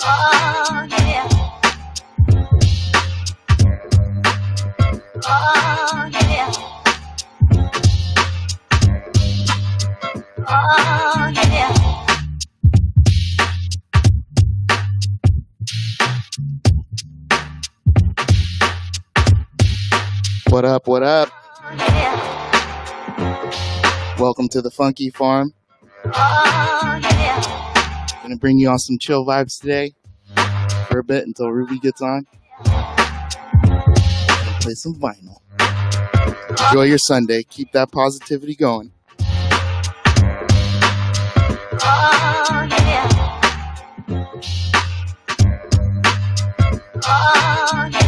What up? What up? Yeah. Welcome to the Funky Farm. Oh, yeah. Gonna bring you on some chill vibes today for a bit until Ruby gets on. Play some vinyl. Enjoy your Sunday. Keep that positivity going. Oh, yeah. Oh, yeah.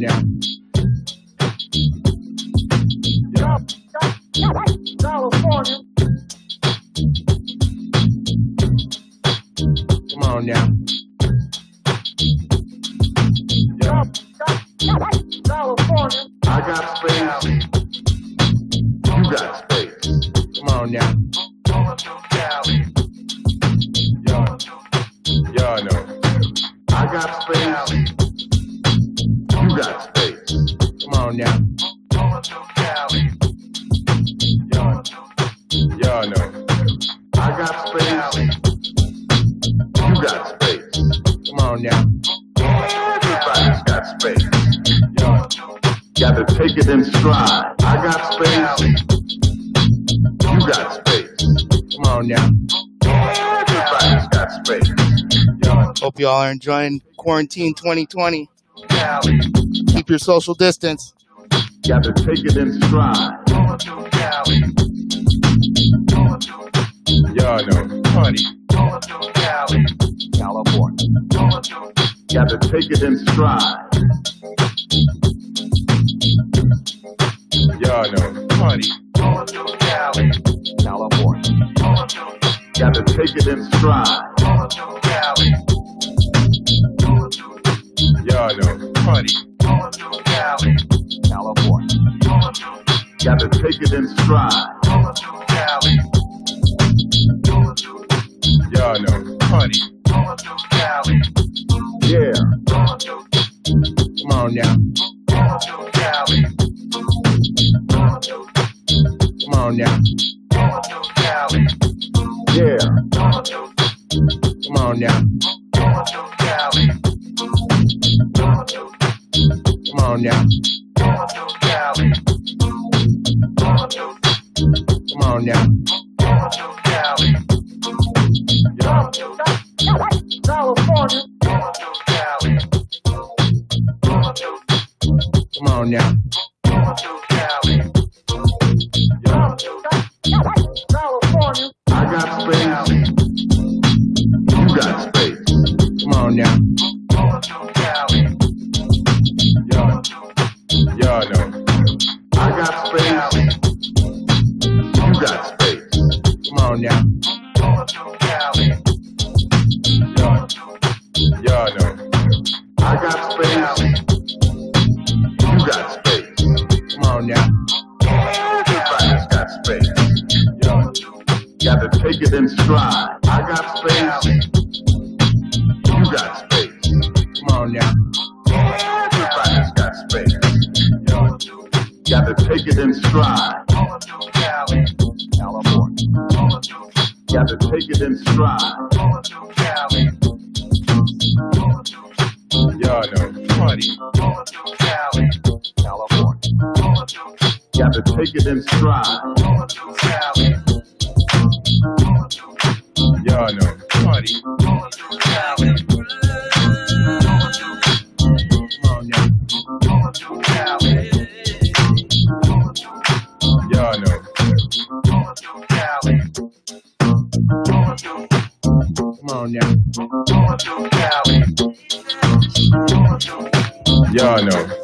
down. Y'all, are enjoying quarantine 2020. Keep your social distance. Got to take it in stride. y'all know. Party. California. Got to take it in stride. Y'all know. Party. California. Got to take it in stride. Y'all know. Party. California. Gotta take it in stride. Y'all know. Party. Yeah. Come on now. Come on now. Yeah. Come on now. Come on now. Come on now. California. Come on now. Space. You got space. Come on now. Everybody's got space. Y'all, Got to take it in stride. I got space. You got space. come on now. Everybody's got space. Y'all, Got to take it in stride. You Got to take it in stride. Party. Got to take it in stride. Y'all know. Party. Come on now. Y'all know.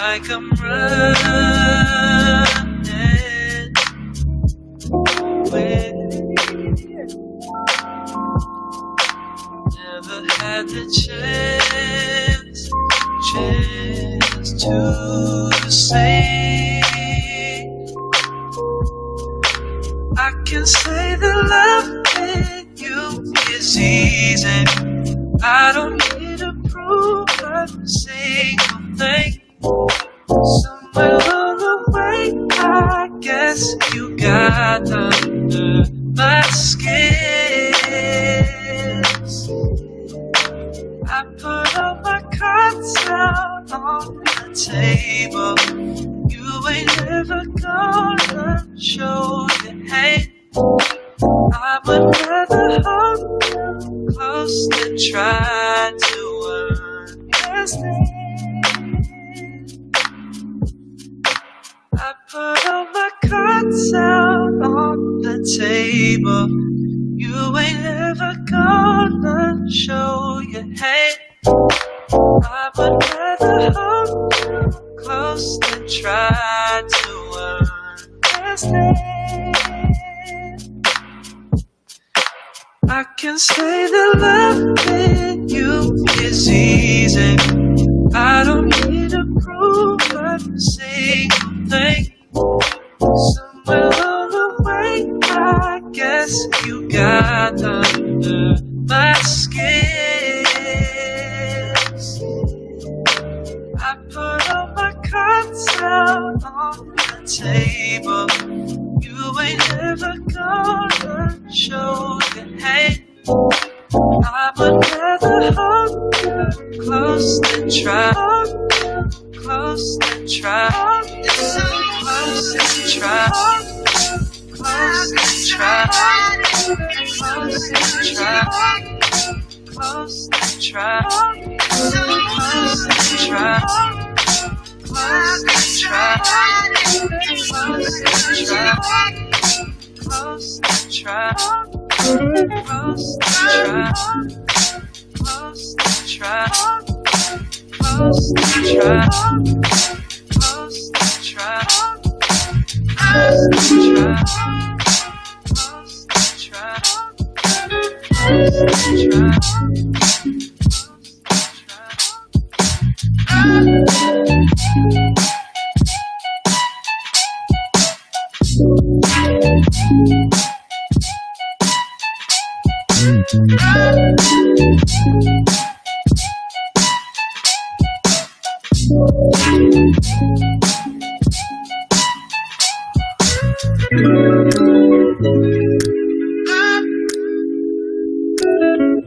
Like I'm running away. Never had the chance, chance to say.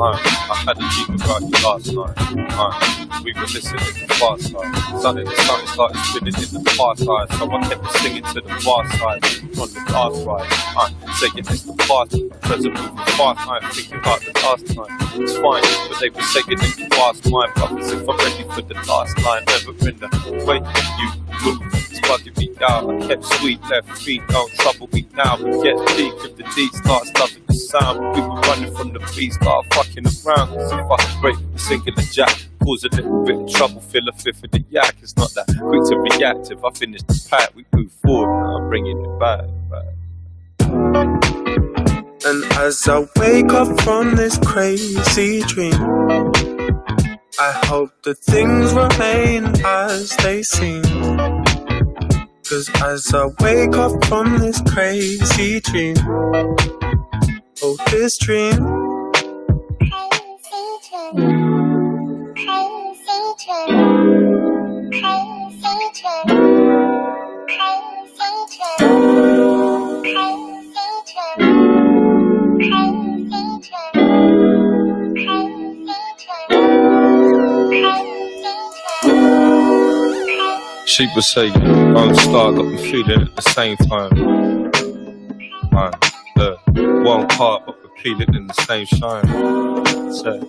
Um, I had a dream about you last night. Um, we were listening to the far side. Suddenly the sun started spinning in the far side, I kept singing to the far side on the past ride. I'm saying it's the past, present moving fast. I'm thinking about the last time. It's fine, but they were saying in the past my brothers. If I'm ready for the last line, never in the way you move. It's bugging me down. I kept sweet left feet, don't trouble me now. But get deep if the D starts loving sound. We were running from the beat, start fucking around. Cause if I break the singular jack, cause a little bit of trouble, fill a fifth of the yak. It's not that quick to react. If I finish the pack, we move forward. Now I'm bringing it back. back. and as I wake up from this crazy dream, I hope that things remain as they seem. Cause as I wake up from this crazy dream, oh, this dream, She would say, Lone Star got me feeling at the same time. Man, one part but repeated in the same shine. Say,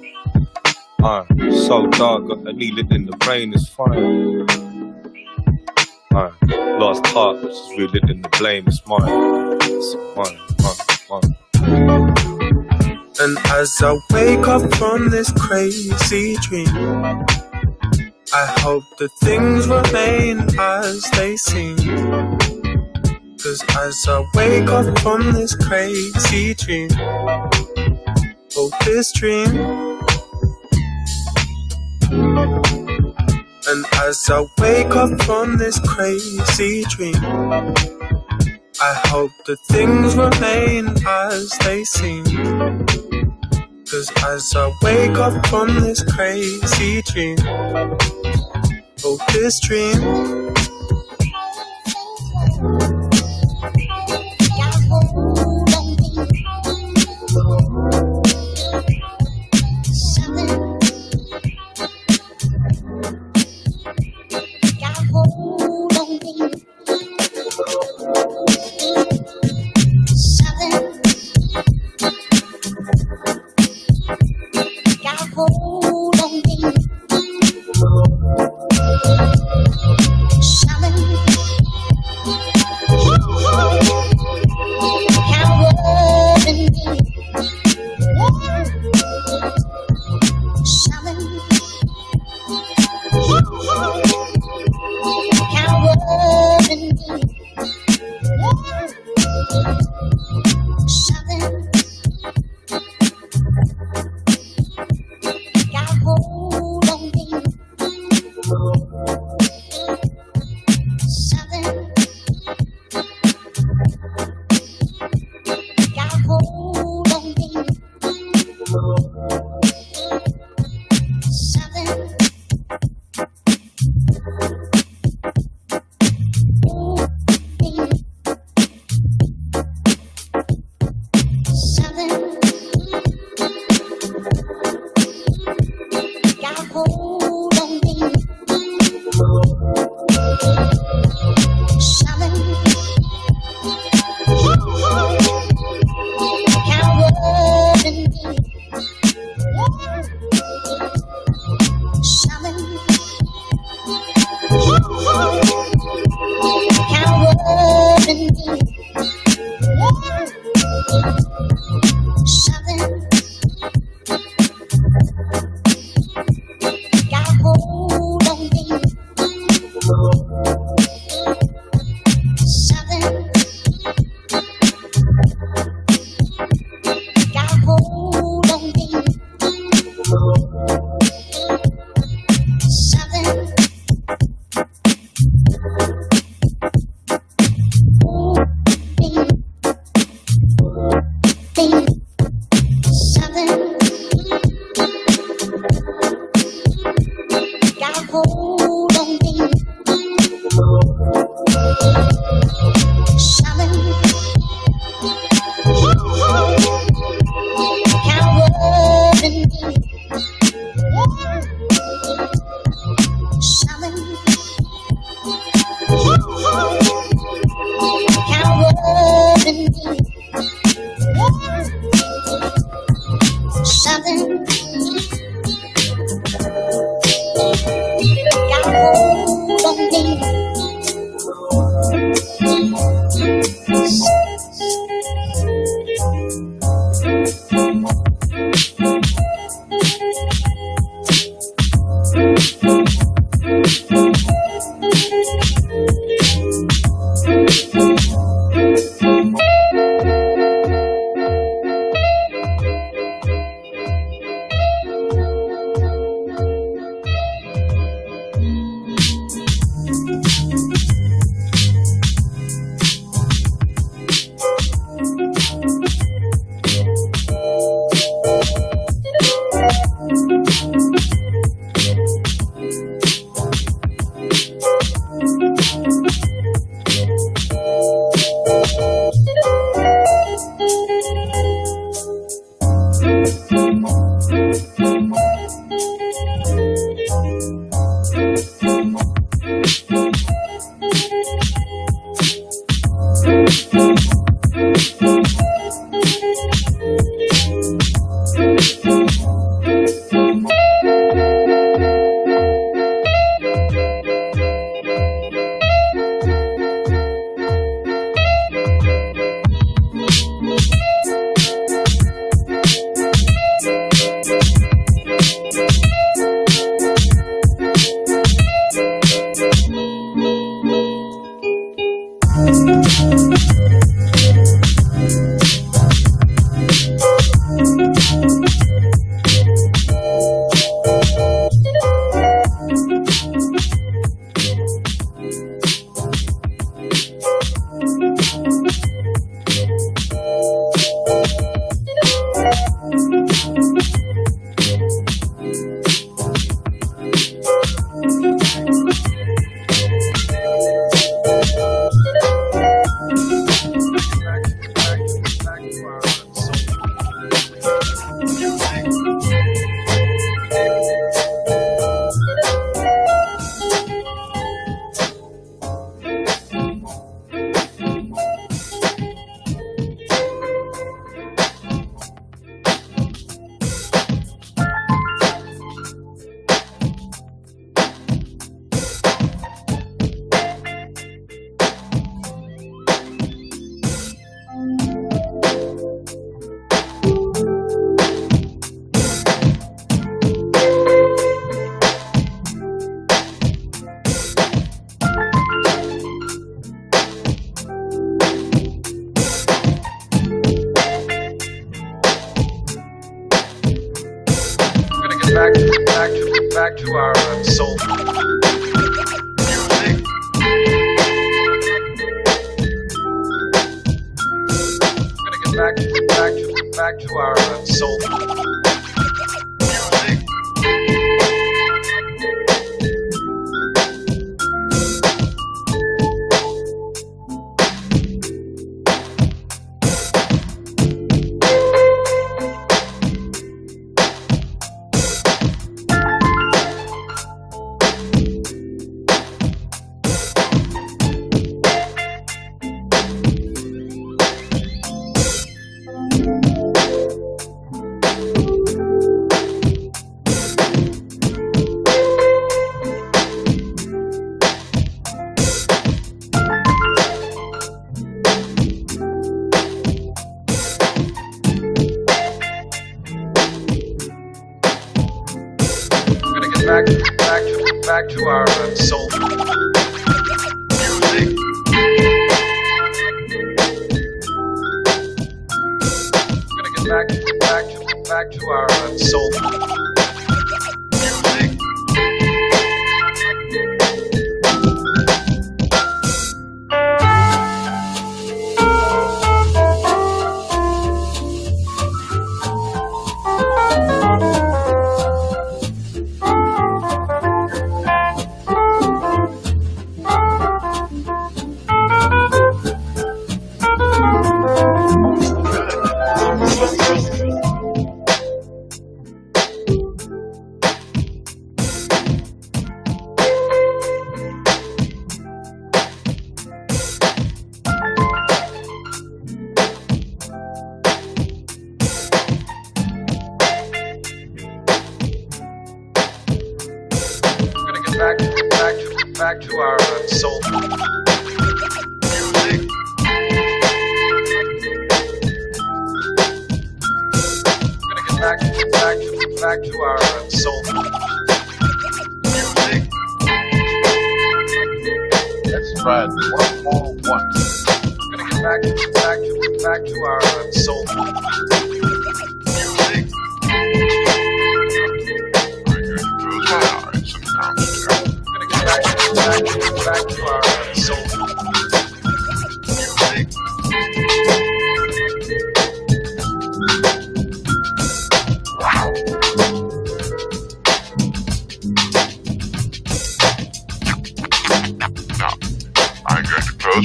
I'm uh, so dark, got the needle in the brain is fine. Uh, Man, lost part, but she's really in the blame, it's mine. It's mine, mine, mine. and as I wake up from this crazy dream, I hope that things remain as they seem. Cause as I wake up from this crazy dream, oh, this dream, and as I wake up from this crazy dream, I hope that things remain as they seem. Cause as I wake up from this crazy dream, oh, this dream,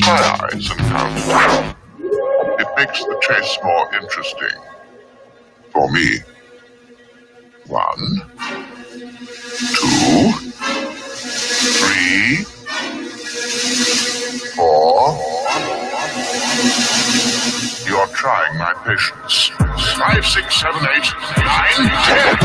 my eyes. It makes the chase more interesting. For me. One, two, three, four. You're trying my patience. Five, six, seven, eight, nine, ten.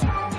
Woo!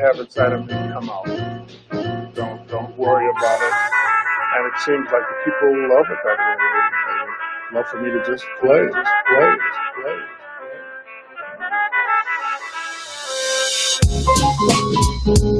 have inside of me come out. Don't don't worry about it. And it seems like the people love it that way. They love for me to just play, just play, just play. Just play.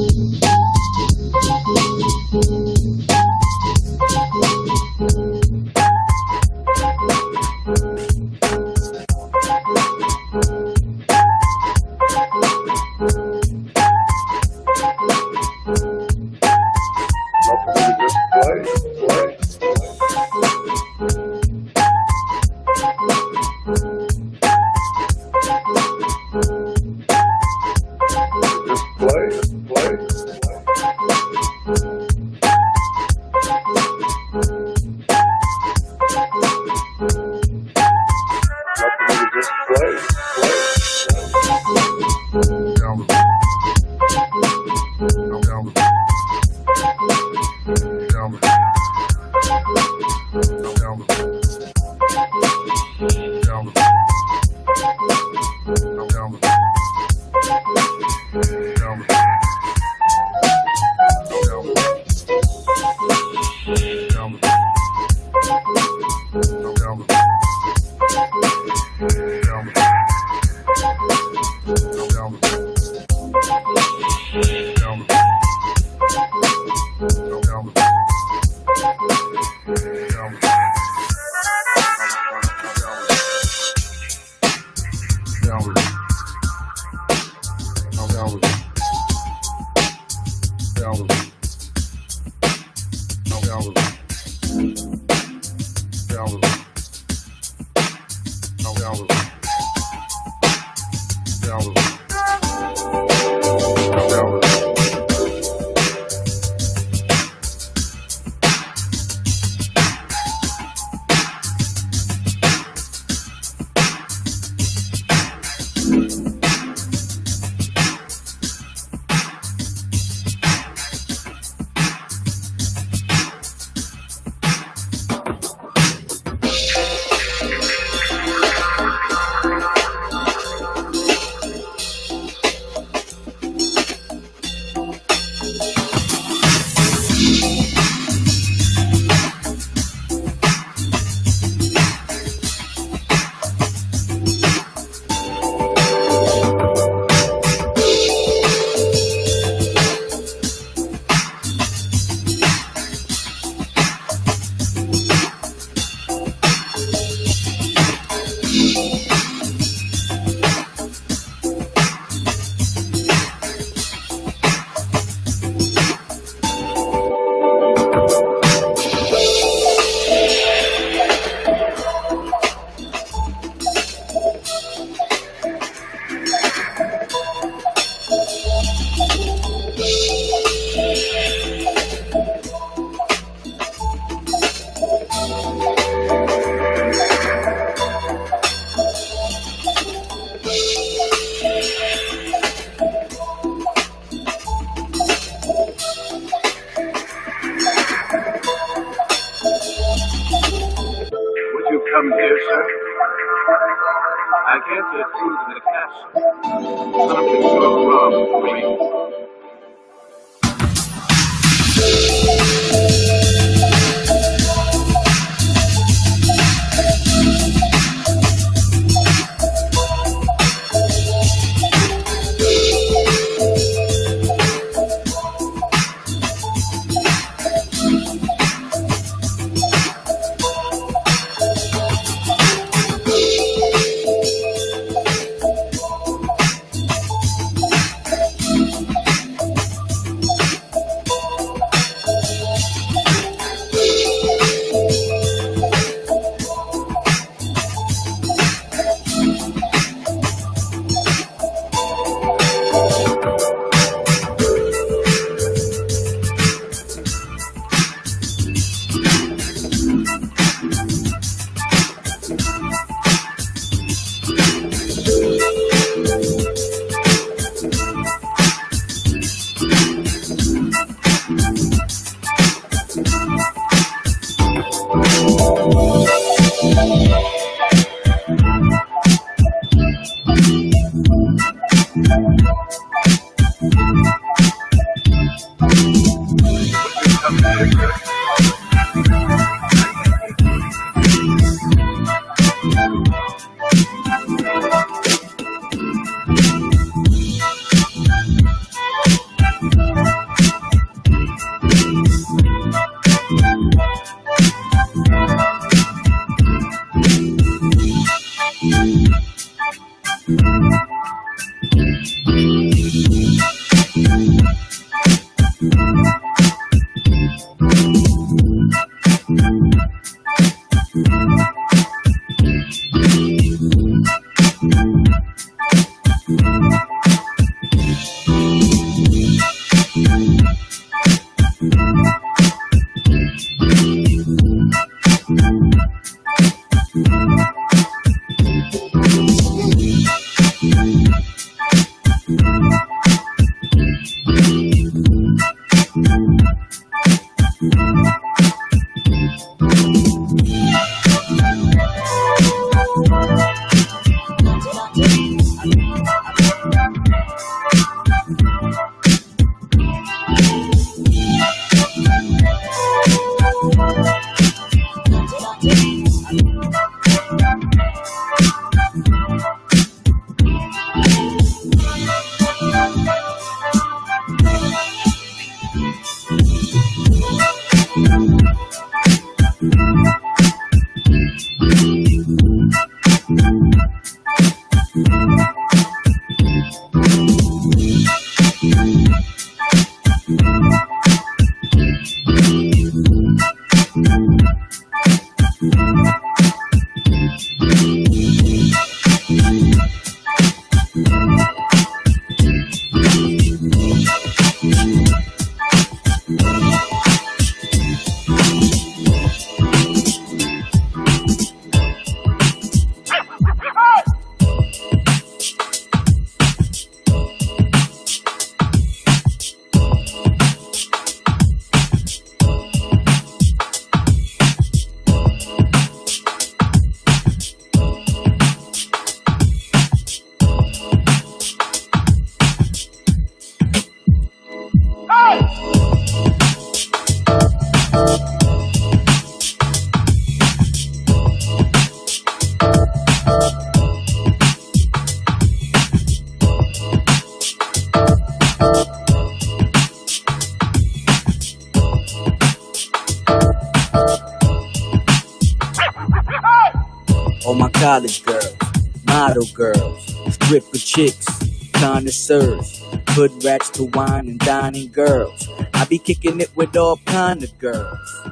Chicks, connoisseurs, hood rats to wine and dining girls. I be kicking it with all kind of girls.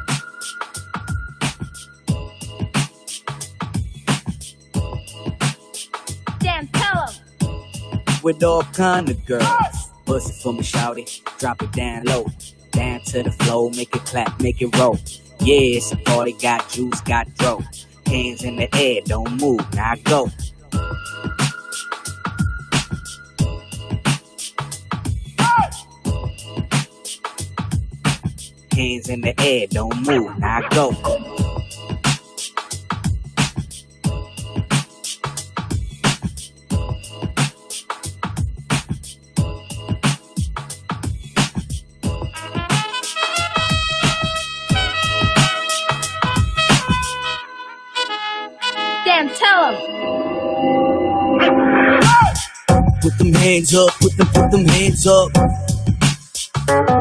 Damn, tell him. with all kind of girls. Bust it for me, shout it, drop it down low. Down to the flow, make it clap, make it roll. Yeah, it's a party, got juice, got throw. Hands in the air, don't move, now go. hands in the air, don't move, now go. Damn, tell. Put them hands up, put them, put them hands up.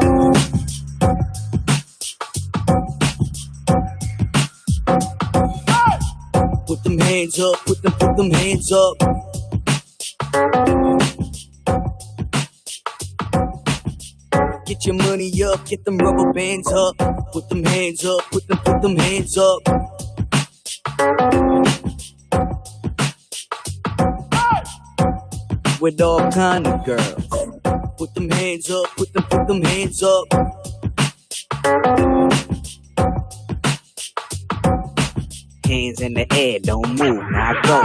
Them hands up, put them, put them hands up. Get your money up, get them rubber bands up. Put them hands up, put them, put them hands up. With all kind of girls. Put them hands up, put them, put them hands up. Hands in the air, don't move, now go.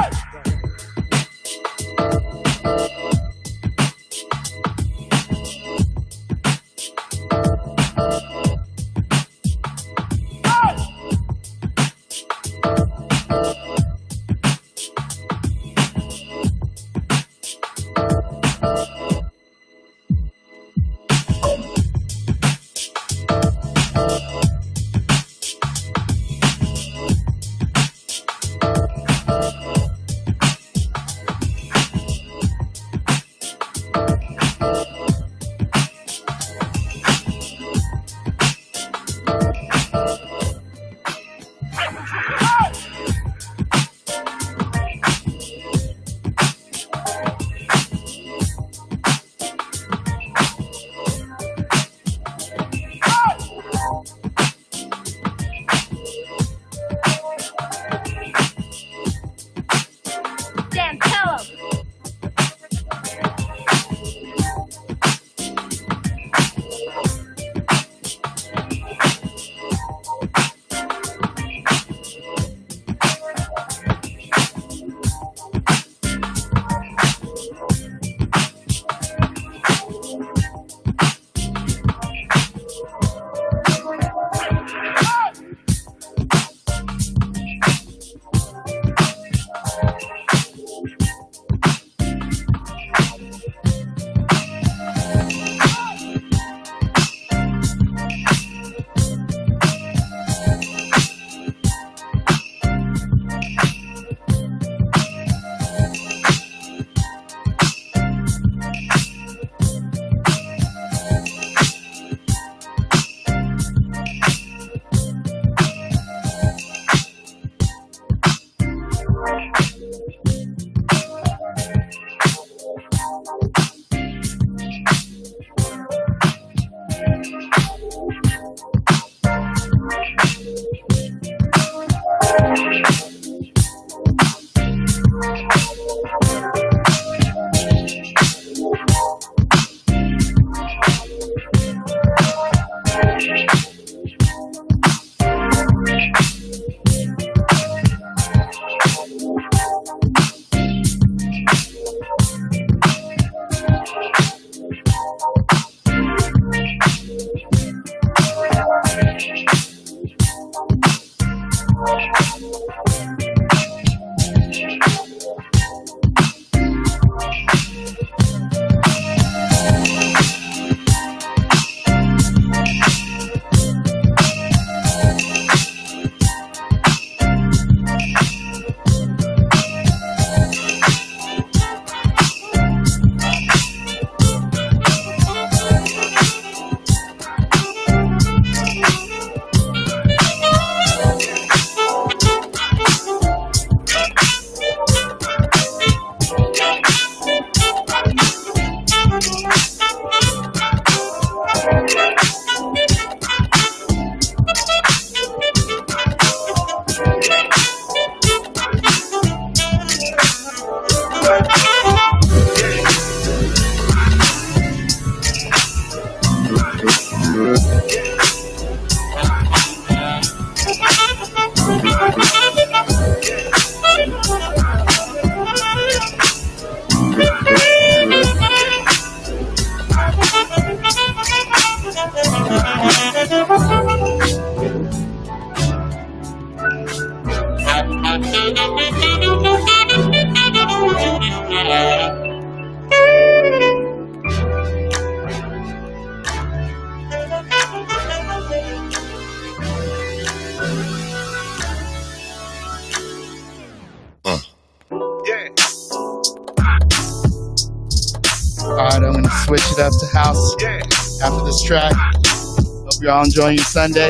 Enjoying your Sunday.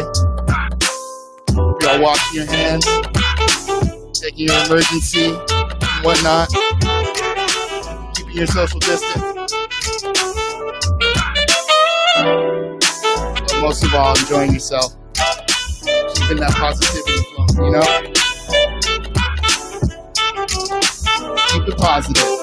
You're all washing your hands, taking your emergency, whatnot, keeping your social distance. But most of all, enjoying yourself, keeping that positivity flowing, you know? Keep it positive.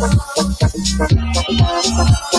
Thank you.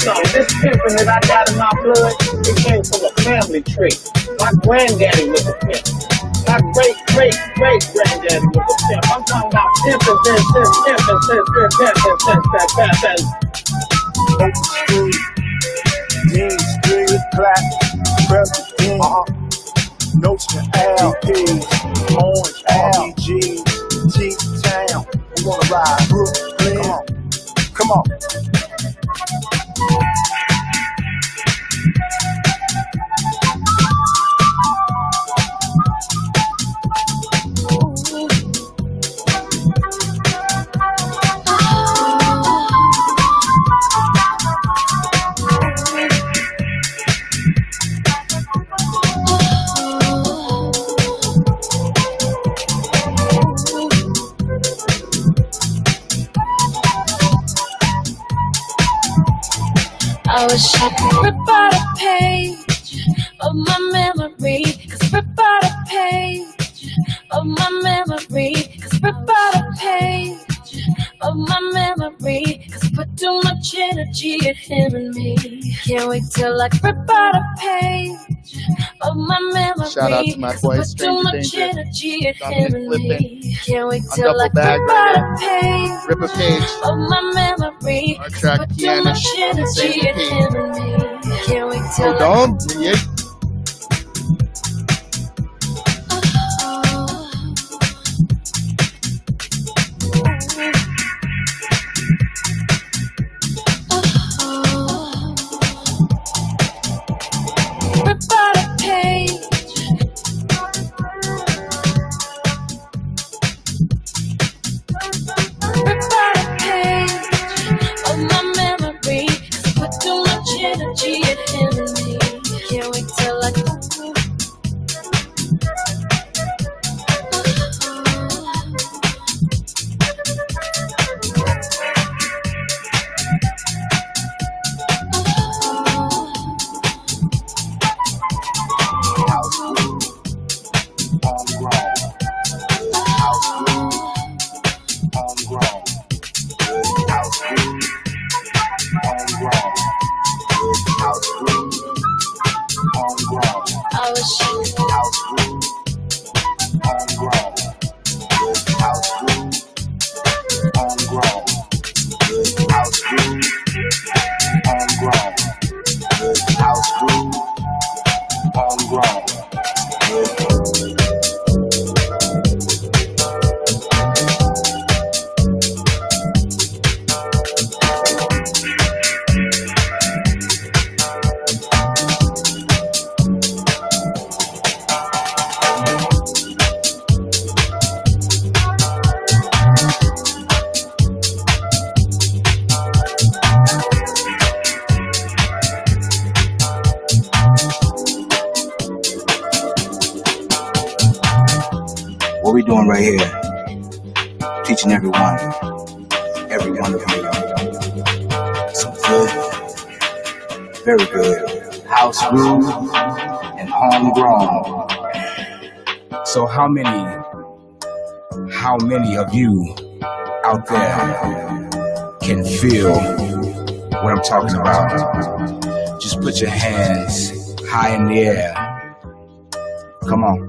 Something. This pimping that I got in my blood, it came from a family tree. My granddaddy was a pimp. My great great great granddaddy was a pimp. I'm talking about pimping since since pimping since since pimping since that pimping. Oak Street, Dean Street, Black, President, uh-huh. Notion LPs, Orange RBG, T-Town, we wanna ride Brooklyn, come on, come on. I wish I could rip out a page of my memory. Cause rip out a page of my memory. Cause rip out a page of my memory. Cause I put too much energy in me. Can't wait till I rip out Shout out to my boy, I put too Stranger much Danger. Dominic Flippin. me. Can't wait On till I double bag rip right out a page Rip a page. of my memory. Our track Put piano. much energy Same page. him and me. Can't wait till Hold I on. What So how many, how many of you out there can feel what I'm talking about? Just put your hands high in the air. Come on.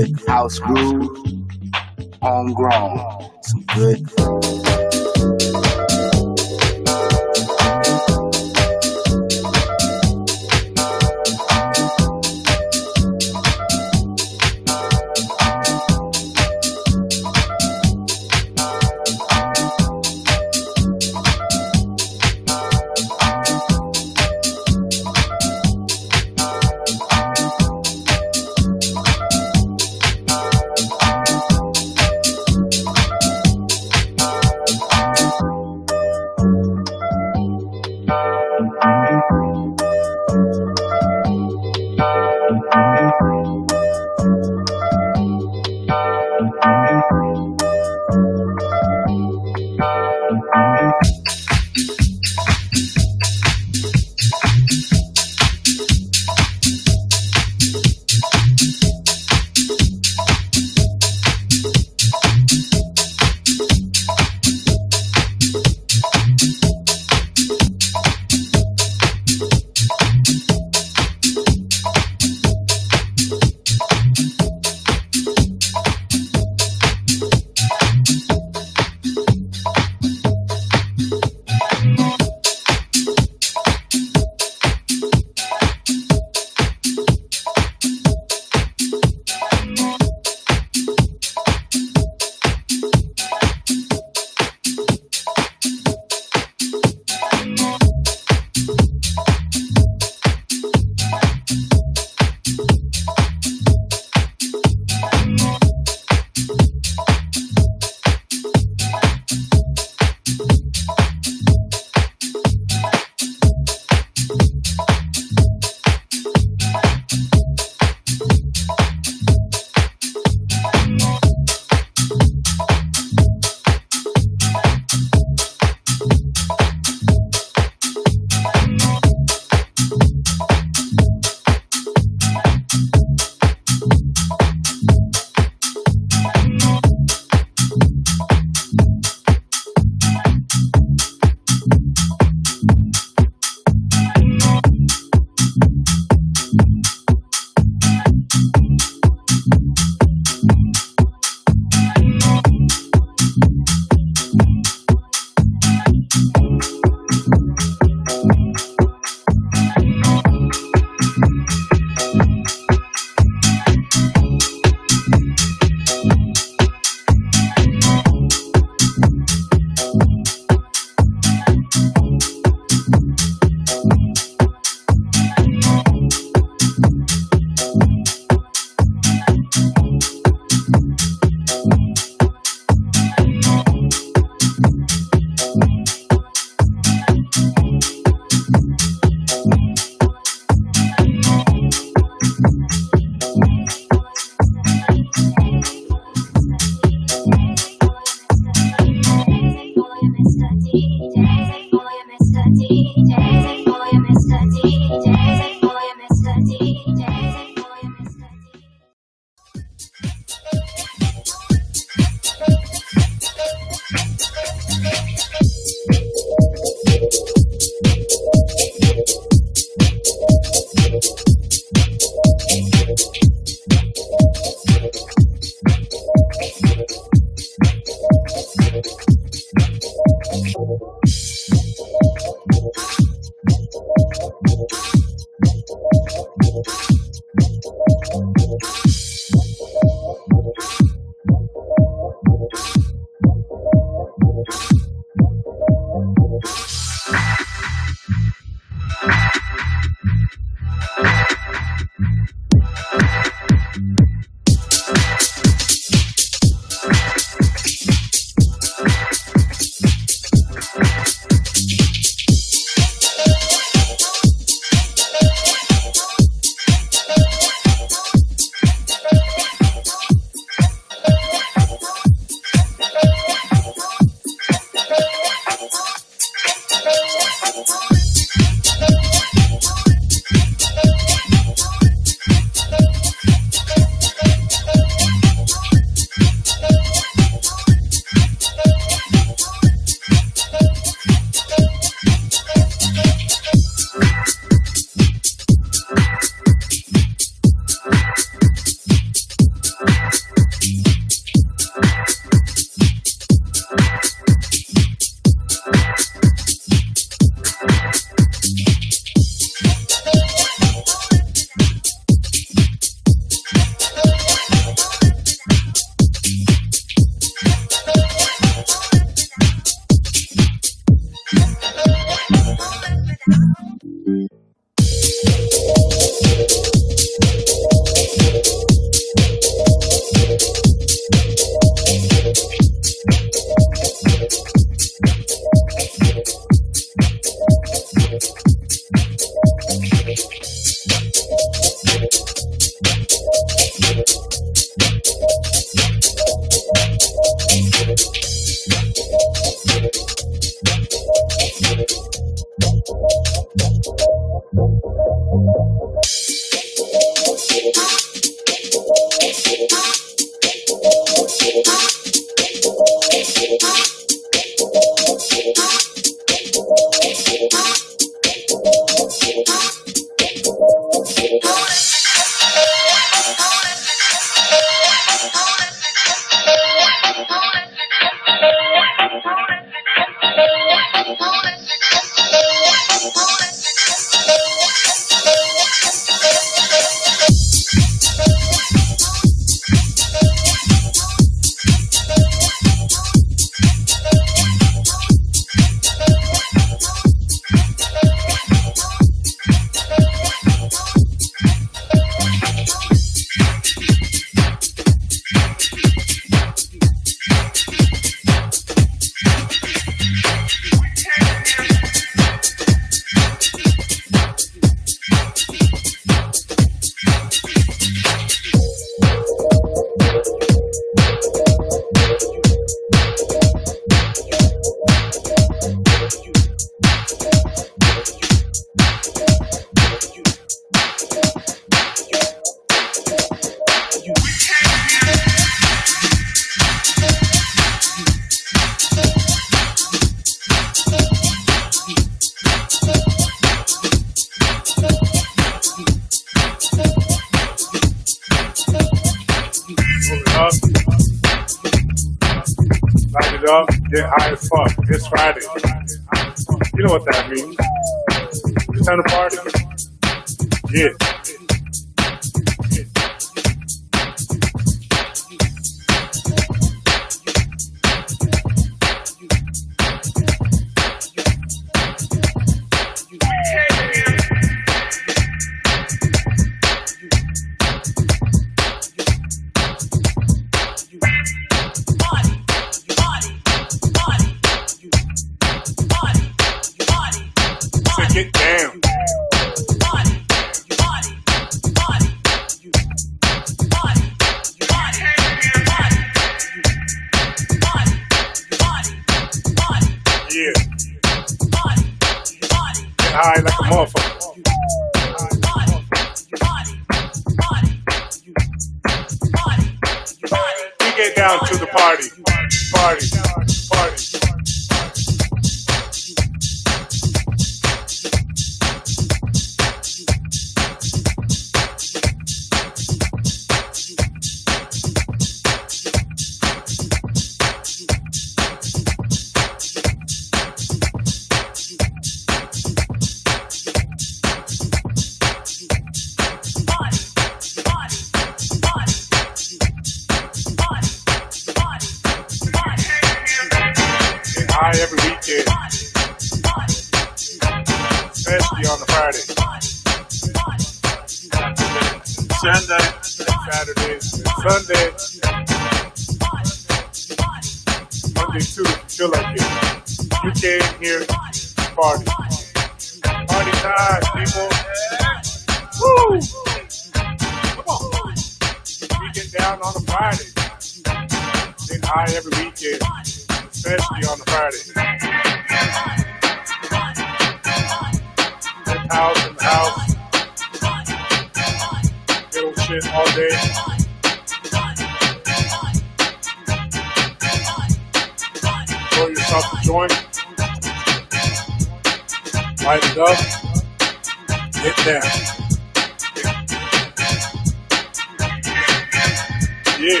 Yeah.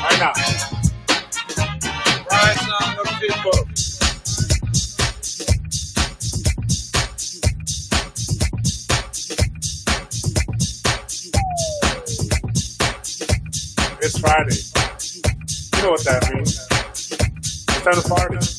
Why not? The people. It's Friday. You know what that means. It's time to party.